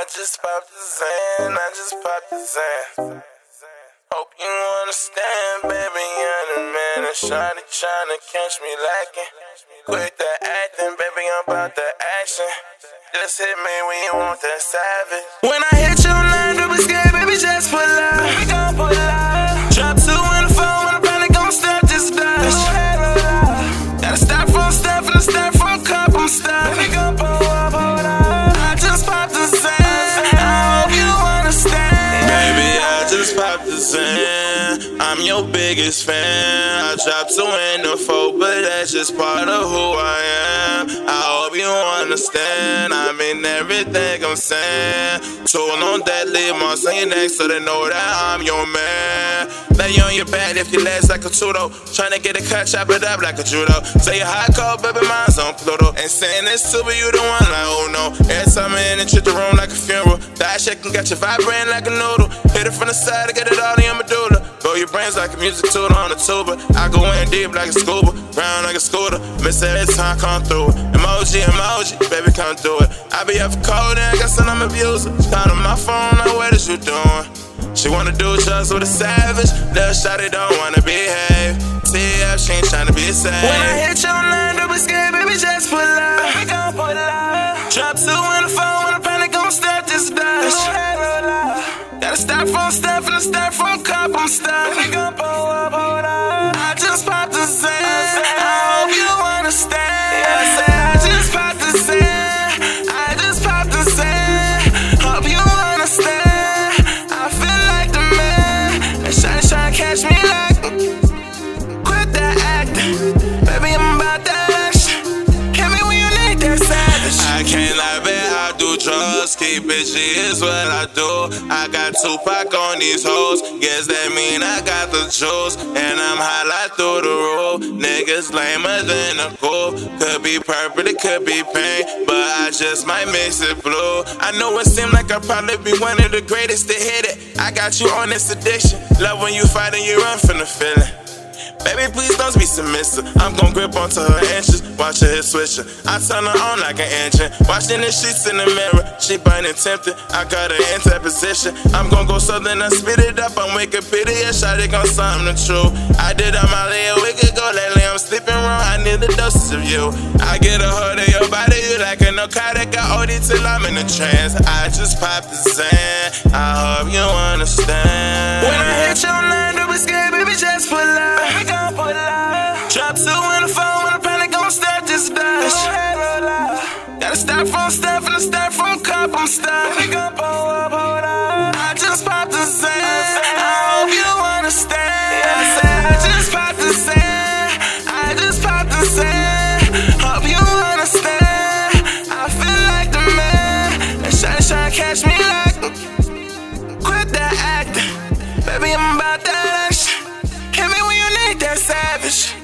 I just popped the Xan, I just popped the Xan. Hope you understand, baby, I'm the man. And shawty tryna catch me lacking. Quit the acting, baby, I'm about the action. Just hit me when you want that savage. When I hit you, don't be scared, baby, just pull up. Baby, gon' pull. The Xan. I'm your biggest fan. I dropped two in the four, but that's just part of who I am. I hope you understand. I mean everything I'm saying. Tool on marks on your neck so they know that I'm your man. Lay on your back if your legs like a tudo. Tryna get a cut, chop it up like a judo. Say your hot cold, baby, mine's on Pluto. And saying this to me, you the one like, oh no. Every time and treat the room like a funeral. That shaking got you vibrating like a noodle. Hit it from the side to get it all in your medulla. Blow your brains like a music tutor on a tuba. I go in deep like a scuba, round like a scooter. Miss every time come through it. Emoji, emoji, baby, come through it. I be up for cold and I got some I'm abuser. Down on my phone, now what is you doing? She wanna do just with a savage. Little shawty don't wanna behave. TF, she ain't tryna be safe. When I hit your line, don't be scared, baby, just pull From stuff and start from G is what I do. I got Tupac on these hoes. Guess that mean I got the juice. And I'm high like through the roof. Niggas lamer than a cool. Could be purple, it could be pink. But I just might mix it blue. I know it seemed like I'll probably be one of the greatest to hit it. I got you on this addiction. Love when you fight and you run from the feeling. Baby, please don't be submissive. I'm gon' grip onto her inches, watch her hit switching. I turn her on like an engine. Watching the sheets in the mirror, she burning tempted. I got her in that position. I'm gon' go southern and spit it up. I'm Wikipedia, shot it gon' something true. I did on my leg a week ago, lately I'm sleeping wrong. I need the doses of you. I get a hold of your body, you like a narcotic. I OD till I'm in a trance. I just pop the Xan. I hope you understand. when I fall, when I panic, I'm start this dash. Got a stop from step and a step from cup, I'm stuck. up, up, hold up. I just popped the Xan. I hope you understand. I just popped the. I just popped the. Hope you understand. I feel like the man. Catch me like. Quit that acting. Baby, I'm about that action. Hit me when you need that savage.